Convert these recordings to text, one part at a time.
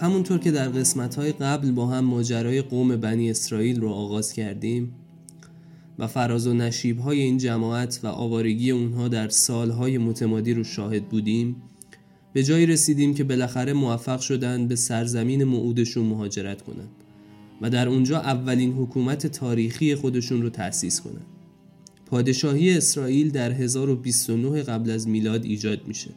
همونطور که در قسمت های قبل با هم ماجرای قوم بنی اسرائیل رو آغاز کردیم و فراز و نشیب های این جماعت و آوارگی اونها در سالهای متمادی رو شاهد بودیم به جایی رسیدیم که بالاخره موفق شدن به سرزمین موعودشون مهاجرت کنند و در اونجا اولین حکومت تاریخی خودشون رو تأسیس کنند. پادشاهی اسرائیل در 1029 قبل از میلاد ایجاد میشه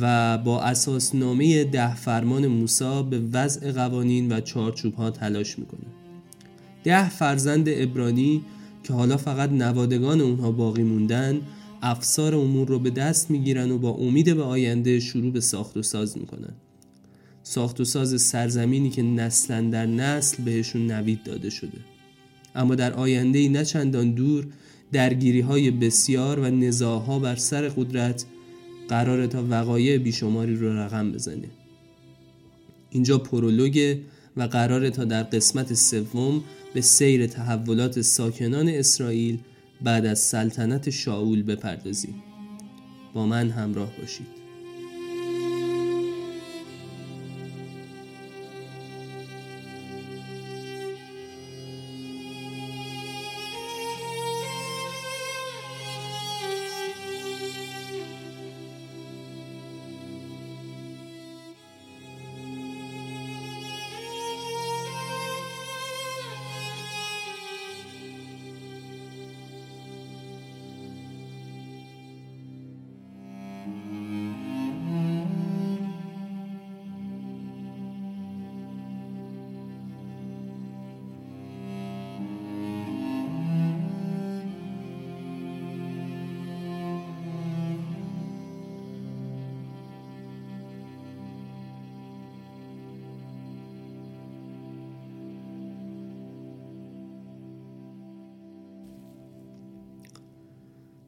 و با اساسنامه ده فرمان موسی به وضع قوانین و چارچوب ها تلاش می‌کنه. ده فرزند ابرانی که حالا فقط نوادگان اونها باقی موندن افسار امور رو به دست می‌گیرن و با امید به آینده شروع به ساخت و ساز می‌کنن. ساخت و ساز سرزمینی که نسلا در نسل بهشون نوید داده شده. اما در آینده ای نه چندان دور درگیری های بسیار و نزاها بر سر قدرت قرار تا وقایع بیشماری رو رقم بزنه. اینجا پرولوگه و قراره تا در قسمت سوم به سیر تحولات ساکنان اسرائیل بعد از سلطنت شاول بپردازیم. با من همراه باشید.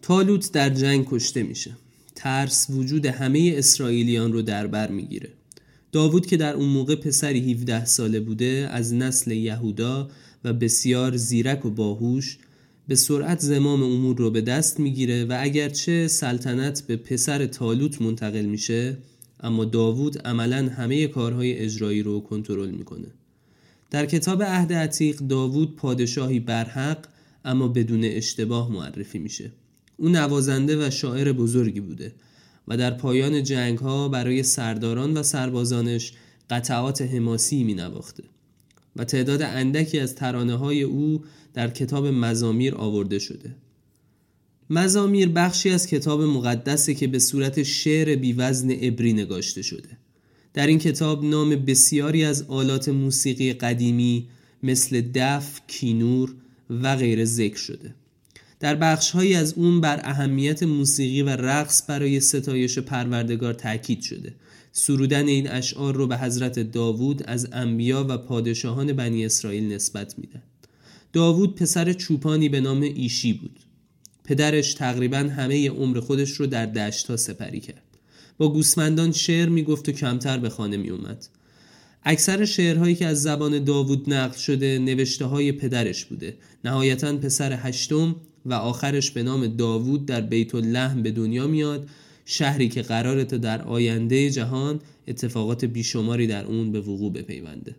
تالوت در جنگ کشته میشه. ترس وجود همه اسرائیلیان رو در بر می‌گیره. داوود که در اون موقع پسری 17 ساله بوده از نسل یهودا و بسیار زیرک و باهوش به سرعت زمام امور رو به دست می‌گیره و اگرچه سلطنت به پسر تالوت منتقل میشه اما داوود عملا همه کارهای اجرایی رو کنترل می‌کنه. در کتاب عهد عتیق داوود پادشاهی برحق اما بدون اشتباه معرفی میشه. او نوازنده و شاعر بزرگی بوده و در پایان جنگ ها برای سرداران و سربازانش قطعات حماسی می نواخته و تعداد اندکی از ترانه های او در کتاب مزامیر آورده شده. مزامیر بخشی از کتاب مقدسه که به صورت شعر بیوزن ابری نگاشته شده. در این کتاب نام بسیاری از آلات موسیقی قدیمی مثل دف، کینور و غیره ذکر شده. در بخشهایی از اون بر اهمیت موسیقی و رقص برای ستایش پروردگار تاکید شده. سرودن این اشعار رو به حضرت داوود از انبیا و پادشاهان بنی اسرائیل نسبت میدن. داوود پسر چوپانی به نام ایشی بود. پدرش تقریبا همه عمر خودش رو در دشتا سپری کرد. با گوسمندان شعر می‌گفت و کمتر به خانه می اومد. اکثر شعرهایی که از زبان داوود نقل شده نوشته های پدرش بوده. نهایتا پسر هشتم و آخرش به نام داوود در بیت اللحم به دنیا میاد شهری که قراره تا در آینده جهان اتفاقات بیشماری در اون به وقوع بپیونده.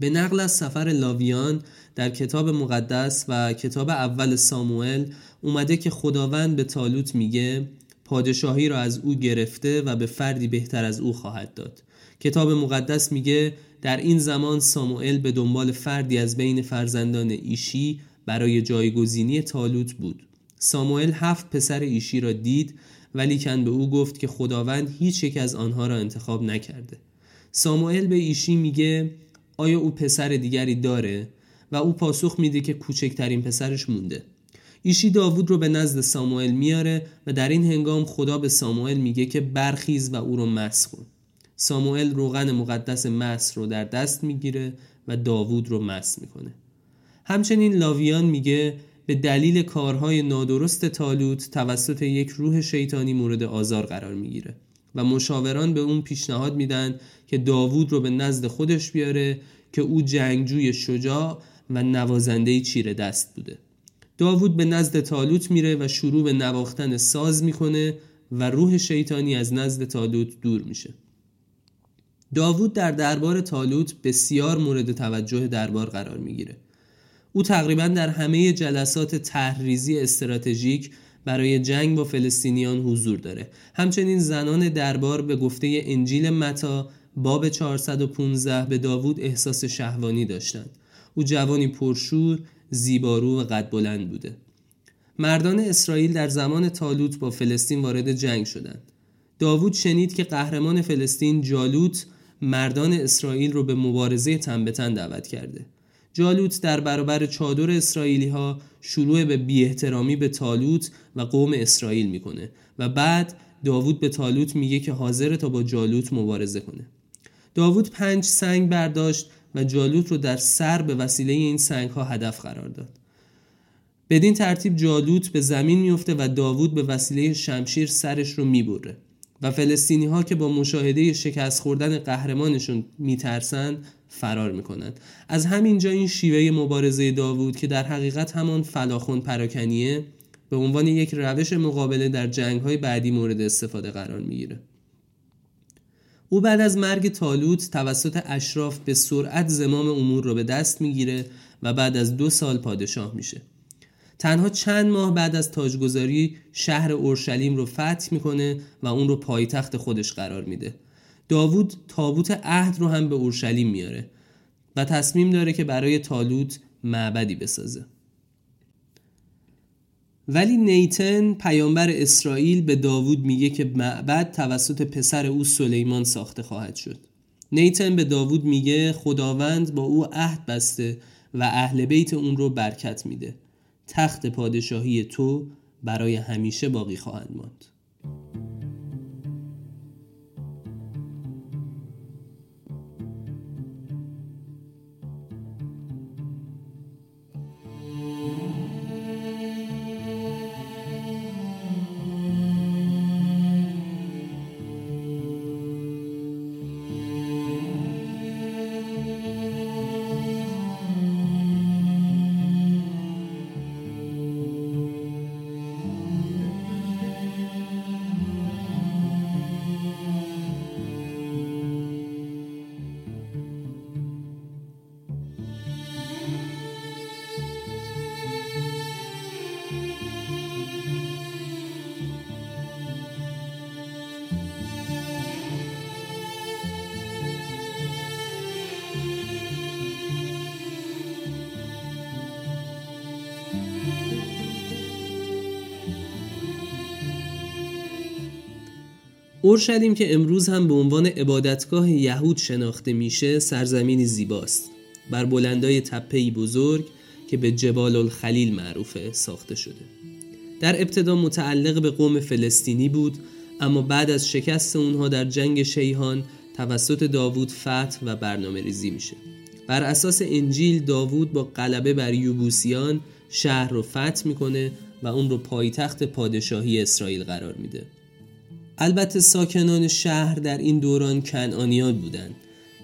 به نقل از سفر لاویان در کتاب مقدس و کتاب اول ساموئل اومده که خداوند به تالوت میگه پادشاهی را از او گرفته و به فردی بهتر از او خواهد داد. کتاب مقدس میگه در این زمان ساموئل به دنبال فردی از بین فرزندان ایشی برای جایگزینی تالوت بود. ساموئل هفت پسر ایشی را دید ولی کن به او گفت که خداوند هیچ یک از آنها را انتخاب نکرده. ساموئل به ایشی میگه آیا او پسر دیگری داره؟ و او پاسخ میده که کوچکترین پسرش مونده. ایشی داوود رو به نزد ساموئل میاره و در این هنگام خدا به ساموئل میگه که برخیز و او رو مس کن. ساموئل روغن مقدس مس رو در دست می‌گیره و داوود رو مس می‌کنه. همچنین لاویان میگه به دلیل کارهای نادرست تالوت توسط یک روح شیطانی مورد آزار قرار می‌گیره و مشاوران به اون پیشنهاد میدن که داوود رو به نزد خودش بیاره که او جنگجوی شجاع و نوازنده چیره دست بوده. داوود به نزد تالوت میره و شروع به نواختن ساز می‌کنه و روح شیطانی از نزد تالوت دور میشه. داوود در دربار تالوت بسیار مورد توجه دربار قرار می‌گیره. او تقریبا در همه جلسات تحریزی استراتژیک برای جنگ با فلسطینیان حضور داره. همچنین زنان دربار به گفته انجیل متا باب 415 به داوود احساس شهوانی داشتند. او جوانی پرشور زیبارو و قد بلند بوده. مردان اسرائیل در زمان تالوت با فلسطین وارد جنگ شدند. داوود شنید که قهرمان فلسطین جالوت مردان اسرائیل رو به مبارزه تن دعوت کرده. جالوت در برابر چادر اسرائیلی ها شروع به بی احترامی به تالوت و قوم اسرائیل می‌کنه و بعد داوود به تالوت میگه که حاضر تا با جالوت مبارزه کنه. داوود پنج سنگ برداشت و جالوت رو در سر به وسیله این سنگ ها هدف قرار داد. بدین ترتیب جالوت به زمین میفته و داوود به وسیله شمشیر سرش رو می‌بره و فلسطینی ها که با مشاهده شکست خوردن قهرمانشون میترسند فرار می‌کنند از همینجا این شیوه مبارزه داوود که در حقیقت همان فلاخون پراکنیه به عنوان یک روش مقابله در جنگ های بعدی مورد استفاده قرار می‌گیره. او بعد از مرگ تالوت توسط اشراف به سرعت زمام امور را به دست می‌گیره و بعد از دو سال پادشاه میشه. تنها چند ماه بعد از تاجگذاری شهر اورشلیم رو فتح می‌کنه و اون رو پایتخت خودش قرار میده. داوود تابوت عهد رو هم به اورشلیم میاره و تصمیم داره که برای تالوت معبدی بسازه. ولی نیتن پیامبر اسرائیل به داوود میگه که معبد توسط پسر او سلیمان ساخته خواهد شد. نیتن به داوود میگه خداوند با او عهد بسته و اهل بیت اون رو برکت میده. تخت پادشاهی تو برای همیشه باقی خواهد ماند. اورشلیم که امروز هم به عنوان عبادتگاه یهود شناخته میشه سرزمینی زیباست. بر بلندای تپهی بزرگ که به جبال الخلیل معروفه ساخته شده. در ابتدا متعلق به قوم فلسطینی بود اما بعد از شکست اونها در جنگ شیهان توسط داوود فتح و برنامه ریزی میشه. بر اساس انجیل داوود با غلبه بر یوبوسیان شهر رو فتح می‌کنه و اون رو پایتخت پادشاهی اسرائیل قرار میده. البته ساکنان شهر در این دوران کنعانیان بودند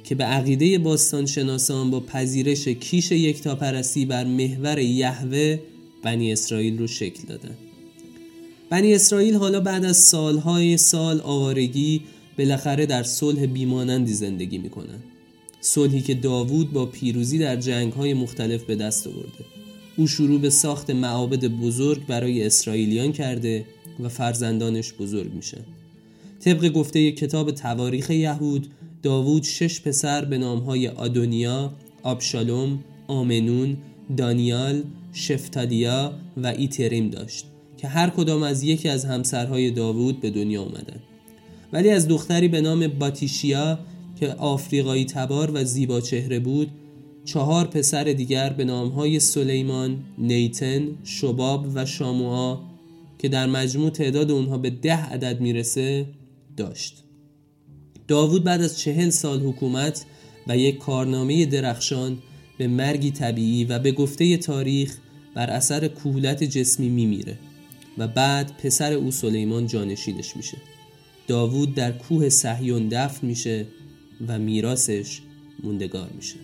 که به عقیده باستان شناسان با پذیرش کیش یکتاپرستی بر محور یهوه بنی اسرائیل رو شکل دادند. بنی اسرائیل حالا بعد از سالهای سال آوارگی بالاخره در صلح بیمانندی زندگی می‌کنند. صلحی که داوود با پیروزی در جنگهای مختلف به دست آورده. او شروع به ساخت معابد بزرگ برای اسرائیلیان کرده و فرزندانش بزرگ میشن. طبق گفته کتاب تواریخ یهود داوود شش پسر به نامهای آدونیا، آبشالوم، آمنون، دانیال، شفتادیا و ایتریم داشت که هر کدام از یکی از همسرهای داوود به دنیا آمدند. ولی از دختری به نام باتیشیا که آفریقایی تبار و زیبا چهره بود چهار پسر دیگر به نامهای سلیمان، نیتن، شباب و شاموها که در مجموع تعداد اونها به ده عدد می‌رسه داشت. داوود بعد از چهل سال حکومت و یک کارنامه درخشان به مرگی طبیعی و به گفته تاریخ بر اثر کهولت جسمی میمیره و بعد پسر او سلیمان جانشینش میشه. داوود در کوه صهیون دفن میشه و میراثش موندگار میشه.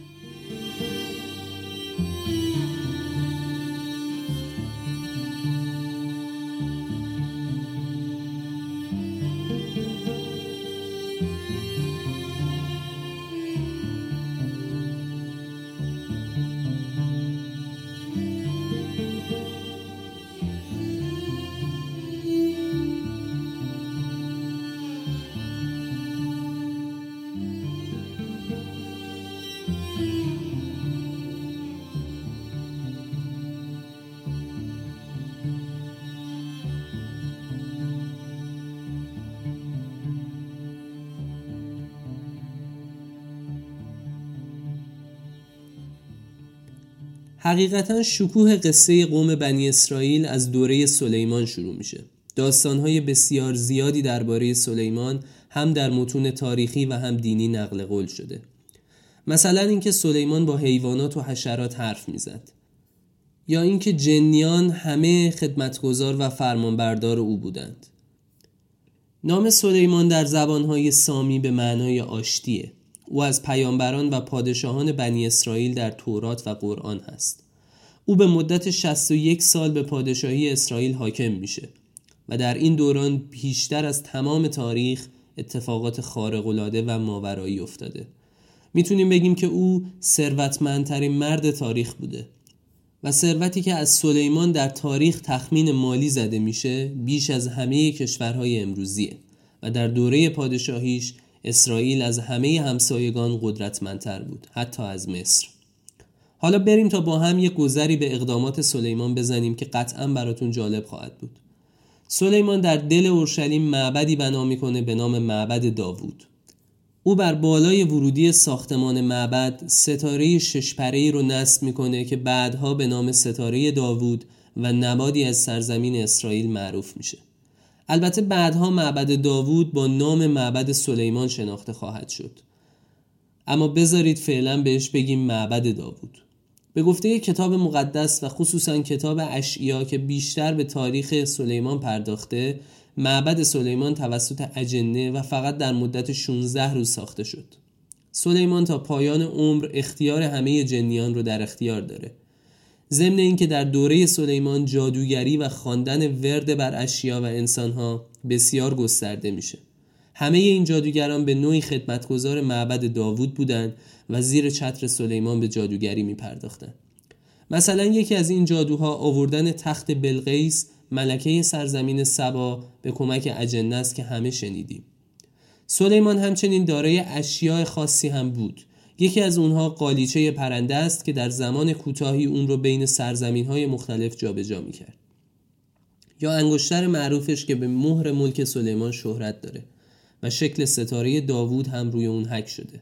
حقیقتا شکوه قصه قوم بنی اسرائیل از دوره سلیمان شروع میشه. داستانهای بسیار زیادی درباره سلیمان هم در متون تاریخی و هم دینی نقل قول شده. مثلا اینکه سلیمان با حیوانات و حشرات حرف می‌زد. یا اینکه جنیان همه خدمتگزار و فرمانبردار او بودند. نام سلیمان در زبانهای سامی به معنای آشتیه. او از پیامبران و پادشاهان بنی اسرائیل در تورات و قرآن هست. او به مدت 61 سال به پادشاهی اسرائیل حاکم میشه و در این دوران بیشتر از تمام تاریخ اتفاقات خارق‌العاده و ماورایی افتاده. می‌تونیم بگیم که او ثروتمندترین مرد تاریخ بوده و ثروتی که از سلیمان در تاریخ تخمین مالی زده میشه بیش از همه کشورهای امروزیه و در دوره پادشاهیش اسرائیل از همه همسایگان قدرتمندتر بود حتی از مصر. حالا بریم تا با هم یک گذری به اقدامات سلیمان بزنیم که قطعا براتون جالب خواهد بود. سلیمان در دل اورشلیم معبدی بنا می‌کنه به نام معبد داوود. او بر بالای ورودی ساختمان معبد ستاره ششپره رو نصب می‌کنه که بعدها به نام ستاره داوود و نمادی از سرزمین اسرائیل معروف میشه. البته بعدها معبد داوود با نام معبد سلیمان شناخته خواهد شد. اما بذارید فعلا بهش بگیم معبد داوود. به گفته کتاب مقدس و خصوصا کتاب اشعیا که بیشتر به تاریخ سلیمان پرداخته معبد سلیمان توسط اجنه و فقط در مدت 16 روز ساخته شد. سلیمان تا پایان عمر اختیار همه جنیان رو در اختیار داره. ضمن اینکه در دوره سلیمان جادوگری و خواندن ورد بر اشیا و انسانها بسیار گسترده میشه. همه این جادوگران به نوعی خدمتگزار معبد داوود بودند و زیر چتر سلیمان به جادوگری می پرداختن. مثلا یکی از این جادوها آوردن تخت بلقیس ملکه سرزمین سبا به کمک اجنه است که همه شنیدیم. سلیمان همچنین دارای اشیاء خاصی هم بود. یکی از اونها قالیچه پرنده است که در زمان کوتاهی اون رو بین سرزمین های مختلف جابجا می‌کرد. یا انگشتر معروفش که به مهر ملک سلیمان شهرت داره و شکل ستاره داوود هم روی اون حک شده.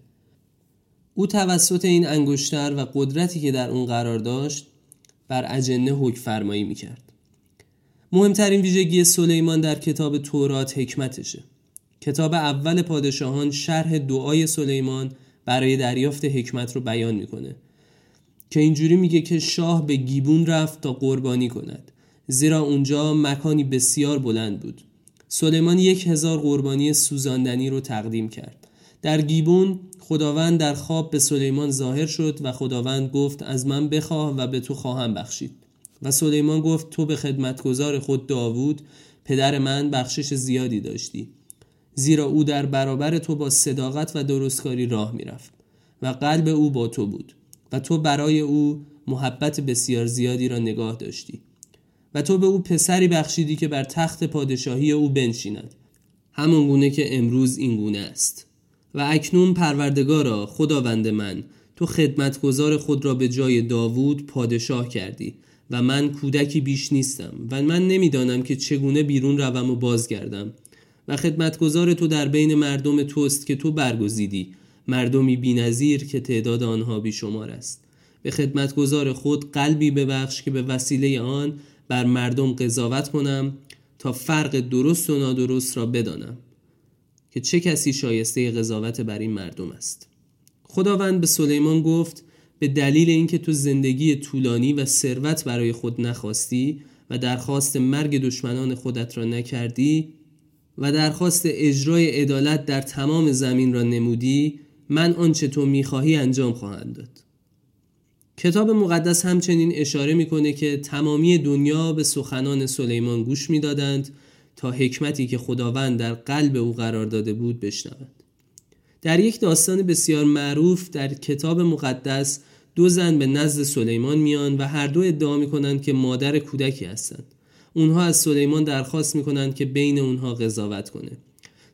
او توسط این انگشتر و قدرتی که در اون قرار داشت بر اجنه حکم فرمایی می‌کرد. مهمترین ویژگی سلیمان در کتاب تورات حکمتشه. کتاب اول پادشاهان شرح دعای سلیمان برای دریافت حکمت رو بیان می‌کنه. که اینجوری میگه که شاه به گیبون رفت تا قربانی کند. زیرا اونجا مکانی بسیار بلند بود. سلیمان یک هزار قربانی سوزاندنی رو تقدیم کرد. در گیبون خداوند در خواب به سلیمان ظاهر شد و خداوند گفت از من بخواه و به تو خواهم بخشید. و سلیمان گفت تو به خدمتگزار خود داوود پدر من بخشش زیادی داشتی. زیرا او در برابر تو با صداقت و درستکاری راه می‌رفت و قلب او با تو بود و تو برای او محبت بسیار زیادی را نگاه داشتی و تو به او پسری بخشیدی که بر تخت پادشاهی او بنشیند. همان گونه که امروز این گونه است. و اکنون پروردگارا خداوند من تو خدمتگزار خود را به جای داوود پادشاه کردی و من کودکی بیش نیستم و من نمی‌دانم که چگونه بیرون روم و بازگردم. و خدمتگزار تو در بین مردم توست که تو برگزیدی. مردمی بینظیر که تعداد آنها بیشمار است. به خدمتگزار خود قلبی ببخش که به وسیله آن بر مردم قضاوت کنم تا فرق درست و نادرست را بدانم که چه کسی شایسته قضاوت بر این مردم است. خداوند به سلیمان گفت به دلیل اینکه تو زندگی طولانی و ثروت برای خود نخواستی و درخواست مرگ دشمنان خودت را نکردی و درخواست اجرای عدالت در تمام زمین را نمودی من آنچه تو می‌خواهی انجام خواهند داد. کتاب مقدس همچنین اشاره می‌کنه که تمامی دنیا به سخنان سلیمان گوش می‌دادند تا حکمتی که خداوند در قلب او قرار داده بود بشنوند در یک داستان بسیار معروف در کتاب مقدس دو زن به نزد سلیمان میان و هر دو ادعا می‌کنند که مادر کودکی هستند. اونها از سلیمان درخواست می‌کنند که بین اونها قضاوت کنه.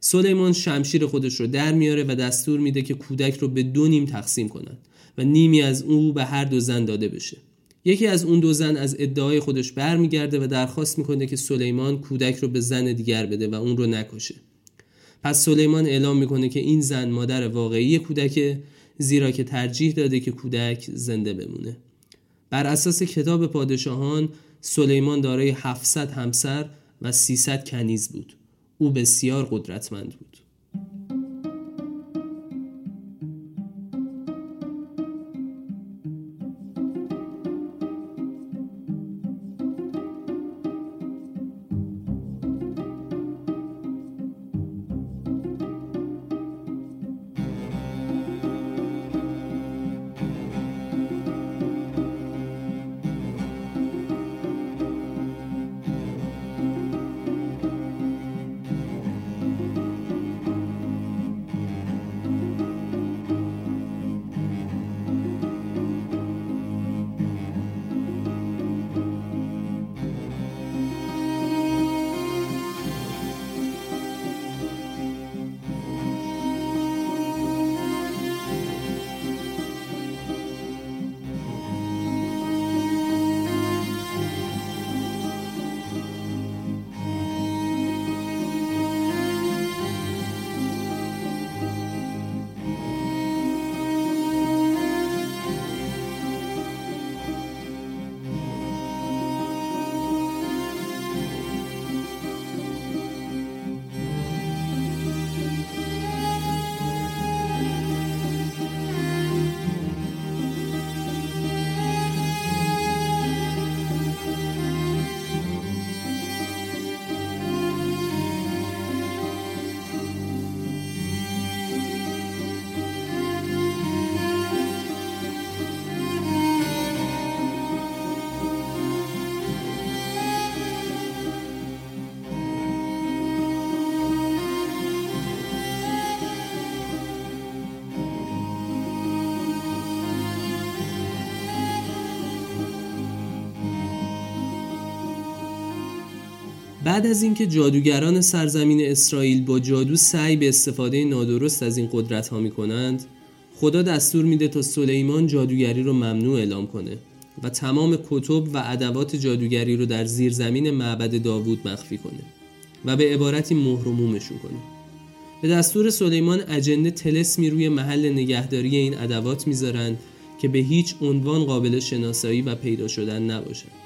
سلیمان شمشیر خودش رو در میاره و دستور میده که کودک رو به دو نیم تقسیم کنند و نیمی از او به هر دو زن داده بشه. یکی از اون دو زن از ادعای خودش برمیگرده و درخواست می‌کنه که سلیمان کودک رو به زن دیگر بده و اون رو نکشه. پس سلیمان اعلام می‌کنه که این زن مادر واقعی کودک زیرا که ترجیح داده که کودک زنده بمونه. بر اساس کتاب پادشاهان سلیمان دارای 700 همسر و 300 کنیز بود. او بسیار قدرتمند بود. بعد از اینکه جادوگران سرزمین اسرائیل با جادو سعی به استفاده نادرست از این قدرت ها می کنند خدا دستور میده تا سلیمان جادوگری رو ممنوع اعلام کنه و تمام کتب و ادوات جادوگری رو در زیر زمین معبد داوود مخفی کنه و به عبارتی مهرمومشون کنه. به دستور سلیمان اجنه تلسمی روی محل نگهداری این ادوات می‌ذارند که به هیچ عنوان قابل شناسایی و پیدا شدن نباشند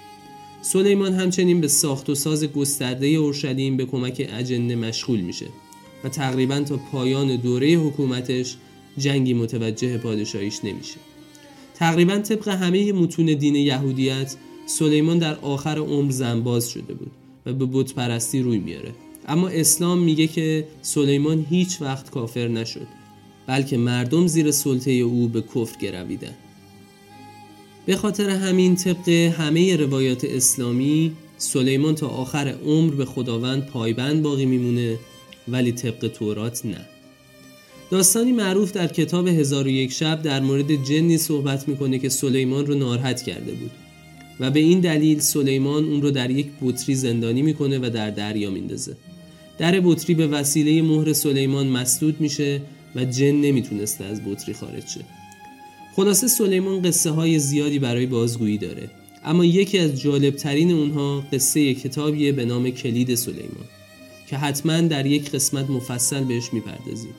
سلیمان همچنین به ساخت و ساز گسترده اورشلیم به کمک اجنه مشغول میشه و تقریبا تا پایان دوره حکومتش جنگی متوجه پادشاهیش نمیشه. تقریبا طبق همه متون دین یهودیت سلیمان در آخر عمر زنباز شده بود و به بت پرستی روی میاره. اما اسلام میگه که سلیمان هیچ وقت کافر نشد بلکه مردم زیر سلطه او به کفر گرویدن. به خاطر همین طبق همه روایات اسلامی سلیمان تا آخر عمر به خداوند پایبند باقی میمونه ولی طبق تورات نه. داستانی معروف در کتاب هزار و یک شب در مورد جنی صحبت می‌کنه که سلیمان رو ناراحت کرده بود. و به این دلیل سلیمان اون رو در یک بطری زندانی می‌کنه و در دریا میندازه. در بطری به وسیله مهر سلیمان مسدود میشه و جن نمی‌تونسته از بطری خارج شه. خلاصه سلیمان قصه های زیادی برای بازگویی داره. اما یکی از جالبترین اونها قصه کتابیه به نام کلید سلیمان که حتما در یک قسمت مفصل بهش می‌پردازیم.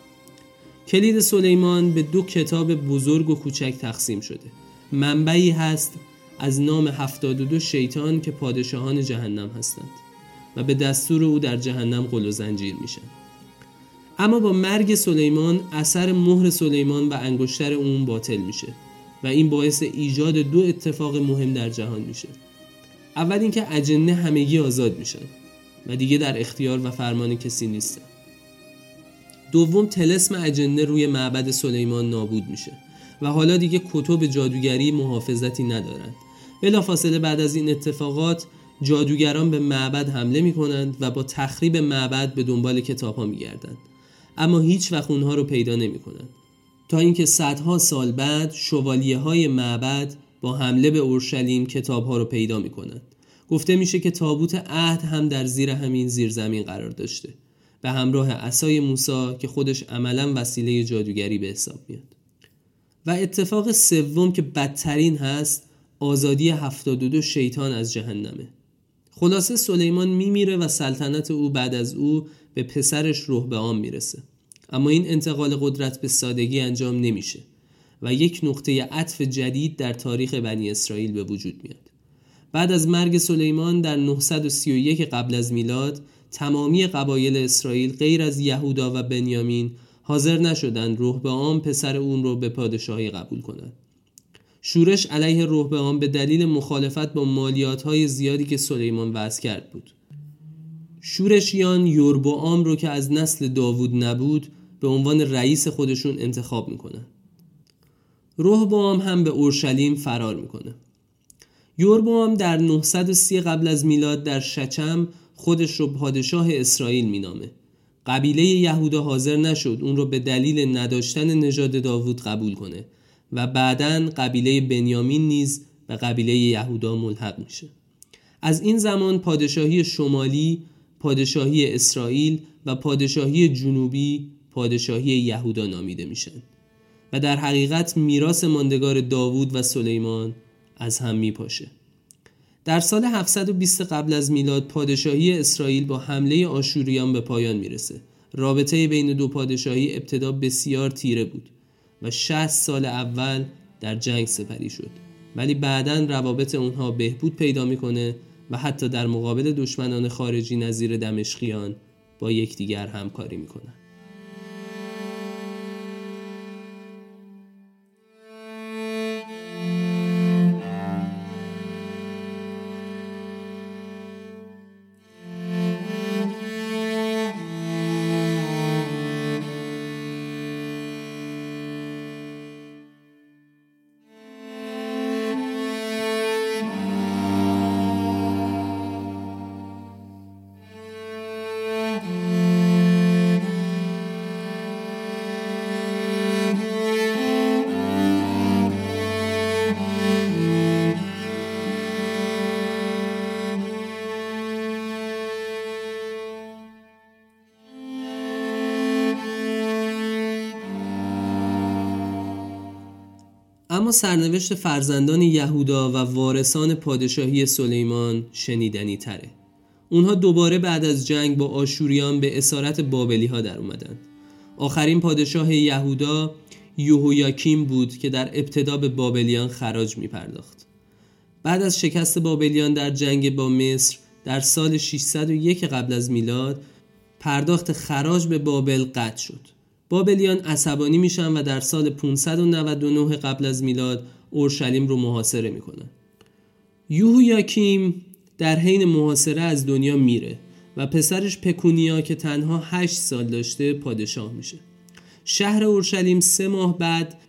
کلید سلیمان به دو کتاب بزرگ و کوچک تقسیم شده. منبعی هست از نام 72 شیطان که پادشاهان جهنم هستند و به دستور او در جهنم قل زنجیر میشن. اما با مرگ سلیمان اثر مهر سلیمان و انگشتر اون باطل میشه و این باعث ایجاد دو اتفاق مهم در جهان میشه. اول اینکه اجنه همگی آزاد میشن و دیگه در اختیار و فرمان کسی نیستن دوم تلسم اجنه روی معبد سلیمان نابود میشه و حالا دیگه کتب جادوگری محافظتی ندارند بلافاصله بعد از این اتفاقات جادوگران به معبد حمله می‌کنند و با تخریب معبد به دنبال کتاب ها میگردند. اما هیچ وقت اونها رو پیدا نمی‌کنند تا اینکه صدها سال بعد شوالیه های معبد با حمله به اورشلیم کتاب ها رو پیدا می‌کنند. گفته میشه که تابوت عهد هم در زیر همین زیرزمین قرار داشته. به همراه عصای موسی که خودش عملا وسیله جادوگری به حساب میاد. و اتفاق سوم که بدترین هست آزادی 72 شیطان از جهنمه. خلاصه سلیمان میمیره و سلطنت او بعد از او به پسرش روح به آم می‌رسه اما این انتقال قدرت به سادگی انجام نمیشه و یک نقطه عطف جدید در تاریخ بنی اسرائیل به وجود میاد بعد از مرگ سلیمان در 931 قبل از میلاد تمامی قبایل اسرائیل غیر از یهودا و بنیامین حاضر نشدند روحبعام پسر اون رو به پادشاهی قبول کنند. شورش علیه روحبعام به دلیل مخالفت با مالیات های زیادی که سلیمان وضع کرد بود. شورشیان یوربعام رو که از نسل داوود نبود به عنوان رئیس خودشون انتخاب می‌کنه. روحبعام هم به اورشلیم فرار می‌کنه. یوربعام در 930 قبل از میلاد در شچم خودش رو پادشاه اسرائیل مینامه. قبیله یهودا حاضر نشد اون رو به دلیل نداشتن نژاد داوود قبول کنه و بعدا قبیله بنیامین نیز به قبیله یهودا ملحق میشه. از این زمان پادشاهی شمالی، پادشاهی اسرائیل و پادشاهی جنوبی پادشاهی یهودا نامیده میشن. و در حقیقت میراث ماندگار داوود و سلیمان از هم میپاشه. در سال 720 قبل از میلاد پادشاهی اسرائیل با حمله آشوریان به پایان می‌رسه. رابطه بین دو پادشاهی ابتدا بسیار تیره بود و 60 سال اول در جنگ سپری شد. ولی بعدا روابط اونها بهبود پیدا می‌کنه و حتی در مقابل دشمنان خارجی نظیر دمشقیان با یکدیگر همکاری می‌کنن سرنوشت فرزندان یهودا و وارثان پادشاهی سلیمان شنیدنی تره. اونها دوباره بعد از جنگ با آشوریان به اسارت بابلی ها در اومدن آخرین پادشاه یهودا یوهویاکیم بود که در ابتدا به بابلیان خراج می پرداخت. بعد از شکست بابلیان در جنگ با مصر در سال 601 قبل از میلاد پرداخت خراج به بابل قطع شد. بابلیان عصبانی میشن و در سال 599 قبل از میلاد اورشلیم رو محاصره می‌کنن. یوهویاکیم در حین محاصره از دنیا میره و پسرش پکونیا که تنها 8 سال داشته پادشاه میشه. شهر اورشلیم سه ماه بعد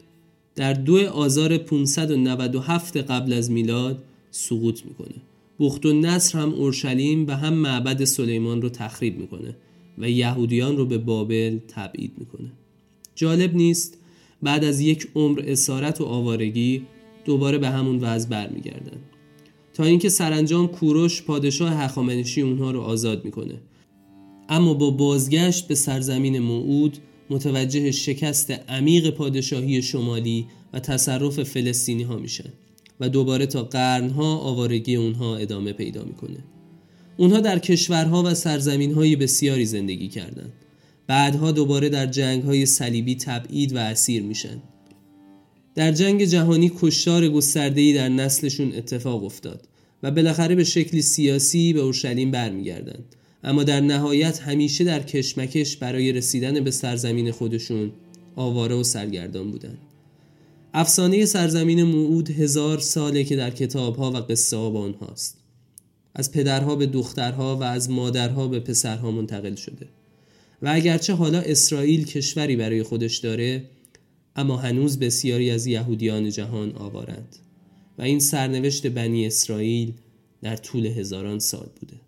در دو آذار 597 قبل از میلاد سقوط می‌کنه. بخت و نصر هم اورشلیم و هم معبد سلیمان رو تخریب می‌کنه. و یهودیان رو به بابل تبعید می‌کنه. جالب نیست بعد از یک عمر اسارت و آوارگی دوباره به همون وضع برمیگردن. تا اینکه سرانجام کوروش پادشاه هخامنشی اونها رو آزاد می‌کنه. اما با بازگشت به سرزمین موعود متوجه شکست عمیق پادشاهی شمالی و تصرف فلسطینی ها میشن و دوباره تا قرنها آوارگی اونها ادامه پیدا می‌کنه. اونها در کشورها و سرزمین های بسیاری زندگی کردند. بعدها دوباره در جنگ های صلیبی تبعید و اسیر میشن. در جنگ جهانی کشتار گسترده‌ای در نسلشون اتفاق افتاد و بالاخره به شکلی سیاسی به اورشلیم برمیگردند. اما در نهایت همیشه در کشمکش برای رسیدن به سرزمین خودشون آواره و سرگردان بودند. افسانه سرزمین موعود هزار ساله که در کتابها و قصه ها با هاست. از پدرها به دخترها و از مادرها به پسرها منتقل شده. و اگرچه حالا اسرائیل کشوری برای خودش داره اما هنوز بسیاری از یهودیان جهان آوارند. و این سرنوشت بنی اسرائیل در طول هزاران سال بوده.